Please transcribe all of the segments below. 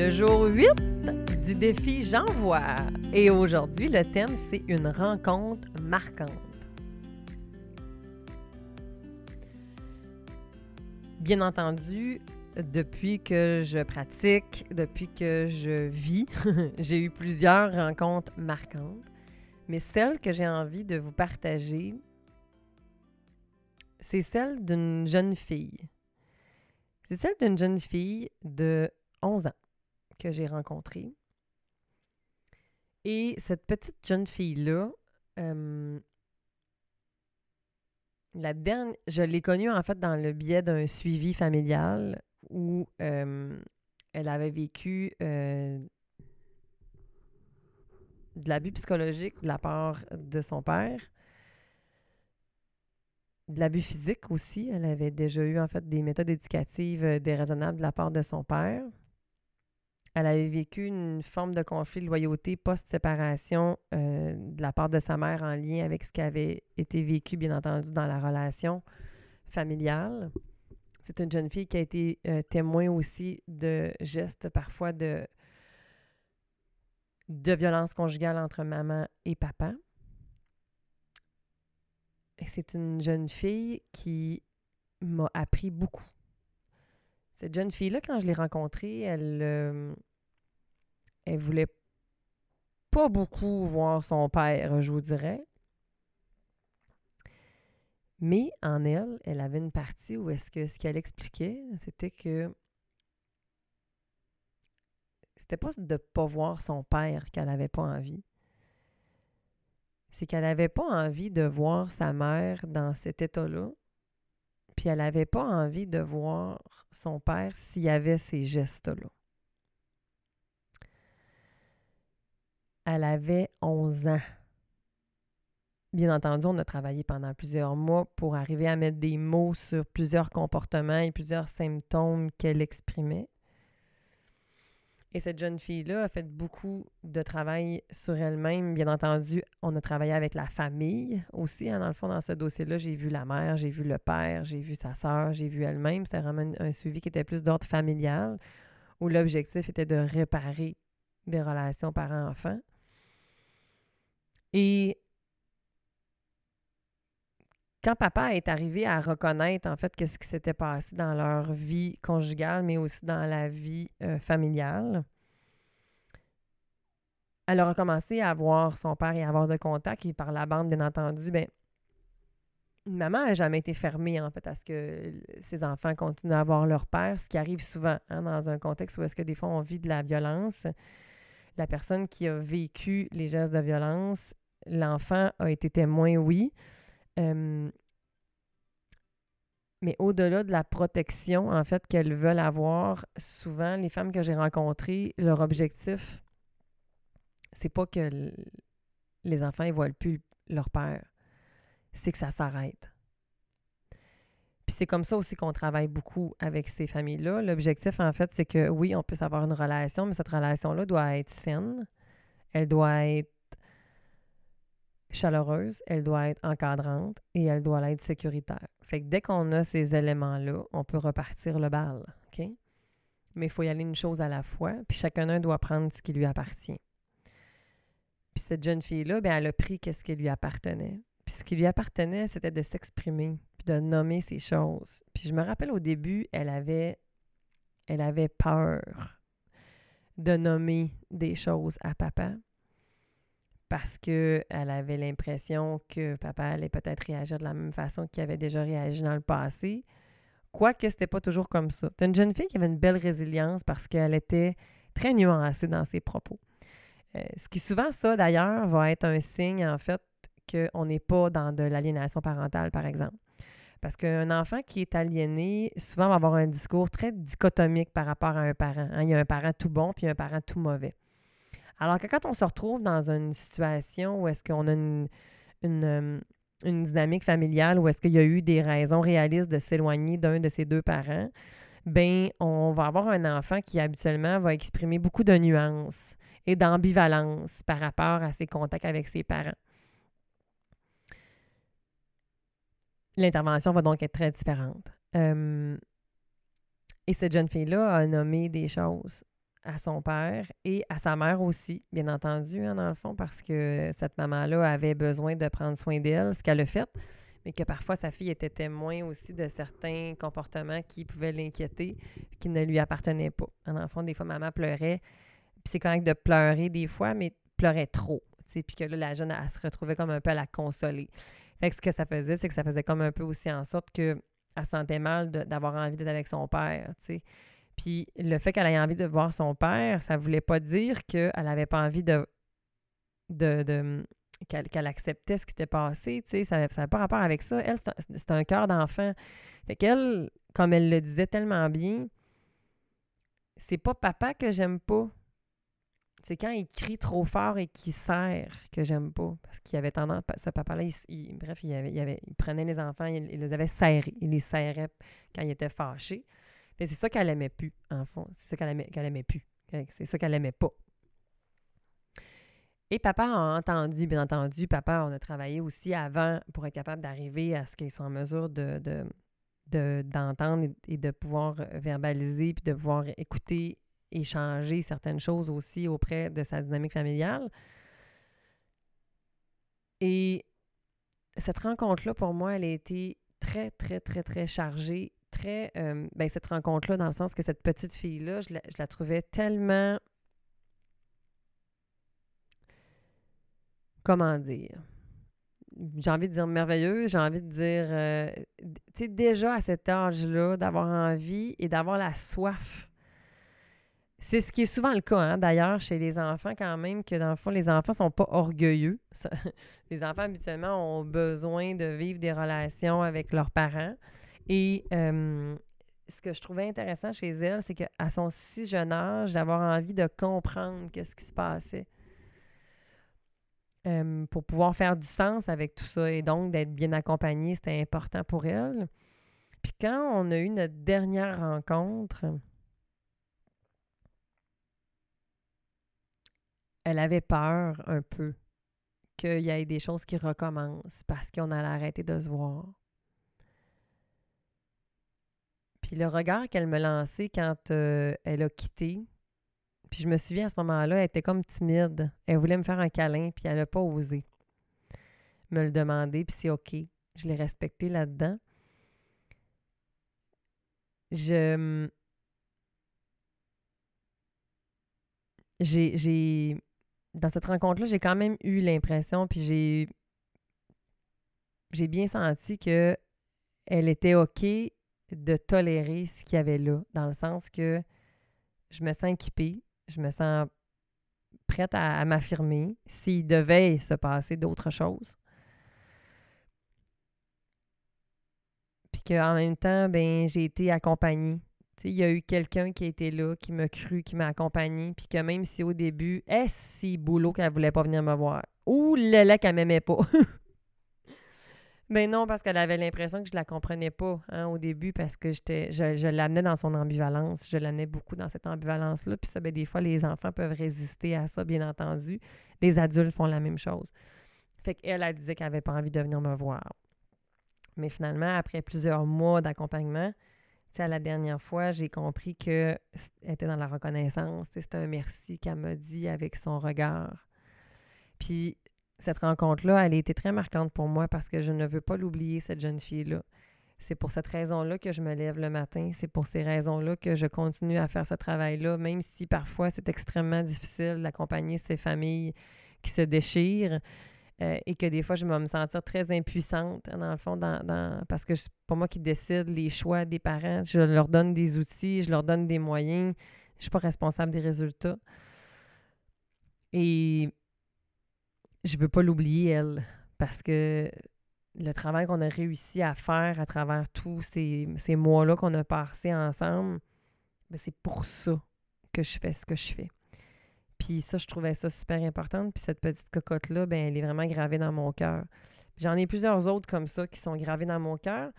le jour 8 du défi J'envoie. Et aujourd'hui, le thème, c'est une rencontre marquante. Bien entendu, depuis que je pratique, depuis que je vis, j'ai eu plusieurs rencontres marquantes. Mais celle que j'ai envie de vous partager, c'est celle d'une jeune fille. C'est celle d'une jeune fille de 11 ans que j'ai rencontrée. Et cette petite jeune fille-là, euh, je l'ai connue en fait dans le biais d'un suivi familial où euh, elle avait vécu euh, de l'abus psychologique de la part de son père, de l'abus physique aussi. Elle avait déjà eu en fait des méthodes éducatives déraisonnables de la part de son père. Elle avait vécu une forme de conflit de loyauté post-séparation euh, de la part de sa mère en lien avec ce qui avait été vécu, bien entendu, dans la relation familiale. C'est une jeune fille qui a été euh, témoin aussi de gestes parfois de, de violence conjugale entre maman et papa. C'est une jeune fille qui m'a appris beaucoup cette jeune fille-là, quand je l'ai rencontrée, elle, euh, elle voulait pas beaucoup voir son père, je vous dirais. Mais en elle, elle avait une partie où est-ce que ce qu'elle expliquait, c'était que c'était pas de pas voir son père qu'elle n'avait pas envie. C'est qu'elle n'avait pas envie de voir sa mère dans cet état-là puis elle n'avait pas envie de voir son père s'il y avait ces gestes-là. Elle avait 11 ans. Bien entendu, on a travaillé pendant plusieurs mois pour arriver à mettre des mots sur plusieurs comportements et plusieurs symptômes qu'elle exprimait. Et cette jeune fille-là a fait beaucoup de travail sur elle-même. Bien entendu, on a travaillé avec la famille aussi. Hein, dans le fond, dans ce dossier-là, j'ai vu la mère, j'ai vu le père, j'ai vu sa sœur, j'ai vu elle-même. C'était vraiment un suivi qui était plus d'ordre familial, où l'objectif était de réparer des relations parents-enfants. Et quand papa est arrivé à reconnaître en fait qu'est-ce qui s'était passé dans leur vie conjugale, mais aussi dans la vie euh, familiale, elle a recommencé à voir son père et à avoir de contact. Et par la bande, bien entendu, ben, maman n'a jamais été fermée en fait à ce que ses enfants continuent à avoir leur père, ce qui arrive souvent hein, dans un contexte où est-ce que des fois on vit de la violence. La personne qui a vécu les gestes de violence, l'enfant a été témoin, oui, euh, mais au-delà de la protection, en fait, qu'elles veulent avoir, souvent, les femmes que j'ai rencontrées, leur objectif, c'est pas que les enfants ne voient plus leur père, c'est que ça s'arrête. Puis c'est comme ça aussi qu'on travaille beaucoup avec ces familles-là. L'objectif, en fait, c'est que oui, on puisse avoir une relation, mais cette relation-là doit être saine. Elle doit être chaleureuse, elle doit être encadrante et elle doit être sécuritaire. Fait que dès qu'on a ces éléments-là, on peut repartir le bal? Mais il faut y aller une chose à la fois, puis chacun doit prendre ce qui lui appartient. Puis cette jeune fille-là, bien, elle a pris qu'est-ce qui lui appartenait. Puis ce qui lui appartenait, c'était de s'exprimer, de nommer ces choses. Puis je me rappelle au début, elle avait, elle avait peur de nommer des choses à papa parce qu'elle avait l'impression que papa allait peut-être réagir de la même façon qu'il avait déjà réagi dans le passé. Quoique c'était pas toujours comme ça. C'est une jeune fille qui avait une belle résilience parce qu'elle était très nuancée dans ses propos. Euh, ce qui souvent, ça d'ailleurs, va être un signe en fait qu'on n'est pas dans de l'aliénation parentale, par exemple. Parce qu'un enfant qui est aliéné, souvent va avoir un discours très dichotomique par rapport à un parent. Hein. Il y a un parent tout bon puis un parent tout mauvais. Alors que quand on se retrouve dans une situation où est-ce qu'on a une, euh, une, dynamique familiale, où est-ce qu'il y a eu des raisons réalistes de s'éloigner d'un de ses deux parents, ben on va avoir un enfant qui habituellement va exprimer beaucoup de nuances et d'ambivalence par rapport à ses contacts avec ses parents. L'intervention va donc être très différente. Euh, et cette jeune fille-là a nommé des choses à son père et à sa mère aussi, bien entendu, hein, dans le fond, parce que cette maman-là avait besoin de prendre soin d'elle, ce qu'elle a fait, mais que parfois sa fille était témoin aussi de certains comportements qui pouvaient l'inquiéter, qui ne lui appartenaient pas. Hein, dans le fond, des fois, maman pleurait, puis c'est correct de pleurer des fois, mais pleurait trop, puis que là, la jeune, elle se retrouvait comme un peu à la consoler. Fait que ce que ça faisait, c'est que ça faisait comme un peu aussi en sorte qu'elle sentait mal d'avoir envie d'être avec son père, tu sais. Puis le fait qu'elle ait envie de voir son père, ça voulait pas dire qu'elle n'avait pas envie de. qu'elle acceptait ce qui était passé, tu sais, ça n'avait pas rapport avec ça. Elle, c'est un, cœur d'enfant. Fait qu'elle, comme elle le disait tellement bien, c'est pas papa que j'aime pas. C'est quand il crie trop fort et qu'il serre que j'aime pas. Parce qu'il avait tendance, ce papa-là, bref, il, avait, il, avait, il, prenait les enfants, il, il, les avait serrés. Il les serrait quand il était fâché c'est ça qu'elle aimait plus, en fond. C'est ça qu'elle aimait, qu'elle aimait plus. C'est ça qu'elle aimait pas. Et papa a entendu, bien entendu, papa, on a travaillé aussi avant pour être capable d'arriver à ce qu'il soit en mesure de, d'entendre et, de pouvoir verbaliser, puis de pouvoir écouter, échanger certaines choses aussi auprès de sa dynamique familiale. Et cette rencontre-là, pour moi, elle a été très, très, très, très chargée très. Euh, ben, cette rencontre-là, dans le sens que cette petite fille-là, je la, trouvais tellement. Comment dire? J'ai envie de dire merveilleuse, j'ai envie de dire. Euh, tu sais, déjà à cet âge-là, d'avoir envie et d'avoir la soif. C'est ce qui est souvent le cas, hein, d'ailleurs, chez les enfants, quand même, que dans le fond, les enfants ne sont pas orgueilleux. les enfants, habituellement, ont besoin de vivre des relations avec leurs parents. Et ce que je trouvais intéressant chez elle, c'est qu'à son si jeune âge, d'avoir envie de comprendre qu'est-ce qui se passait. pour pouvoir faire du sens avec tout ça et donc d'être bien accompagnée, c'était important pour elle. Puis quand on a eu notre dernière rencontre, elle avait peur un peu qu'il y ait des choses qui recommencent parce qu'on allait arrêter de se voir. Puis le regard qu'elle me lançait quand euh, elle a quitté, puis je me souviens à ce moment-là, elle était comme timide. Elle voulait me faire un câlin, puis elle n'a pas osé me le demander, puis c'est OK. Je l'ai respecté là-dedans. Je. J'ai. Dans cette rencontre-là, j'ai quand même eu l'impression, puis j'ai. J'ai bien senti que elle était OK de tolérer ce qu'il y avait là, dans le sens que je me sens équipée, je me sens prête à, m'affirmer s'il devait se passer d'autres choses. Puis qu'en même temps, ben j'ai été accompagnée. Il y a eu quelqu'un qui était là, qui m'a cru, qui m'a accompagnée, puis que même si au début, est-ce si boulot qu'elle voulait pas venir me voir, ou le qu'elle m'aimait pas? Ben non, parce qu'elle avait l'impression que je la comprenais pas hein, au début parce que j'étais, je, l'amenais dans son ambivalence. Je l'amenais beaucoup dans cette ambivalence-là. Puis ça, ben, des fois, les enfants peuvent résister à ça, bien entendu. Les adultes font la même chose. Fait qu'elle, elle disait qu'elle n'avait pas envie de venir me voir. Mais finalement, après plusieurs mois d'accompagnement, à la dernière fois, j'ai compris qu'elle était dans la reconnaissance. C'est un merci qu'elle m'a dit avec son regard. Puis cette rencontre-là, elle a été très marquante pour moi parce que je ne veux pas l'oublier, cette jeune fille-là. C'est pour cette raison-là que je me lève le matin. C'est pour ces raisons-là que je continue à faire ce travail-là, même si parfois c'est extrêmement difficile d'accompagner ces familles qui se déchirent euh, et que des fois je vais me sentir très impuissante, dans le fond, parce que c'est pas moi qui décide les choix des parents. Je leur donne des outils, je leur donne des moyens. Je suis pas responsable des résultats. Et je veux pas l'oublier, elle, parce que le travail qu'on a réussi à faire à travers tous ces, mois-là qu'on a passés ensemble, ben, c'est pour ça que je fais ce que je fais. Puis ça, je trouvais ça super important. Puis cette petite cocotte-là, ben, elle est vraiment gravée dans mon cœur. J'en ai plusieurs autres comme ça qui sont gravées dans mon cœur.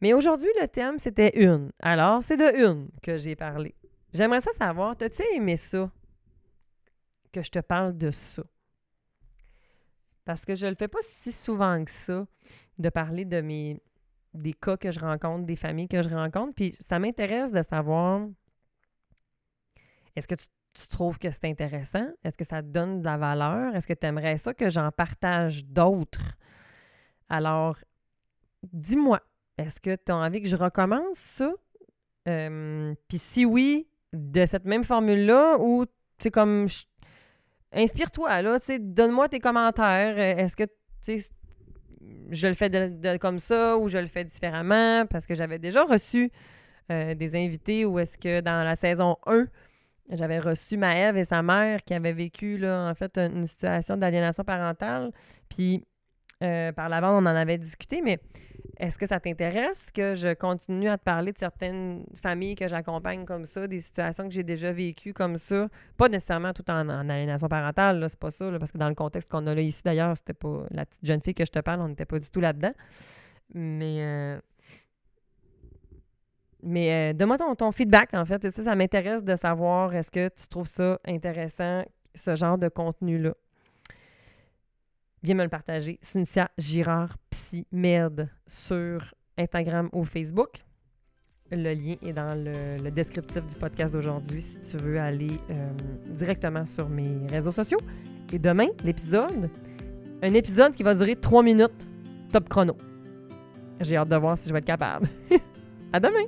Mais aujourd'hui, le thème, c'était une. Alors, c'est de une que j'ai parlé. J'aimerais ça savoir, t'as-tu aimé ça? Que je te parle de ça. Parce que je le fais pas si souvent que ça, de parler de mes des cas que je rencontre, des familles que je rencontre. Puis ça m'intéresse de savoir Est-ce que tu, trouves que c'est intéressant? Est-ce que ça te donne de la valeur? Est-ce que tu aimerais ça que j'en partage d'autres? Alors, dis-moi, est-ce que tu as envie que je recommence ça? Euh, Puis si oui, de cette même formule-là, ou sais, comme. je- Inspire-toi, là, tu donne-moi tes commentaires. Euh, Est-ce que, je le fais comme ça ou je le fais différemment? Parce que j'avais déjà reçu euh, des invités où est-ce que dans la saison 1, j'avais reçu Maëve et sa mère qui avaient vécu, là, en fait, une situation d'aliénation parentale. Puis, euh, par l'avant, on en avait discuté, mais est-ce que ça t'intéresse que je continue à te parler de certaines familles que j'accompagne comme ça, des situations que j'ai déjà vécues comme ça? Pas nécessairement tout en, en aliénation parentale, c'est pas ça, parce que dans le contexte qu'on a là ici, d'ailleurs, c'était pas la petite jeune fille que je te parle, on n'était pas du tout là-dedans. Mais, euh, mais euh, donne-moi ton, feedback, en fait. Ça m'intéresse de savoir, est-ce que tu trouves ça intéressant, ce genre de contenu-là? Viens me le partager. Cynthia Girard Psy Med sur Instagram ou Facebook. Le lien est dans le, le descriptif du podcast d'aujourd'hui si tu veux aller euh, directement sur mes réseaux sociaux. Et demain, l'épisode, un épisode qui va durer trois minutes, top chrono. J'ai hâte de voir si je vais être capable. à demain!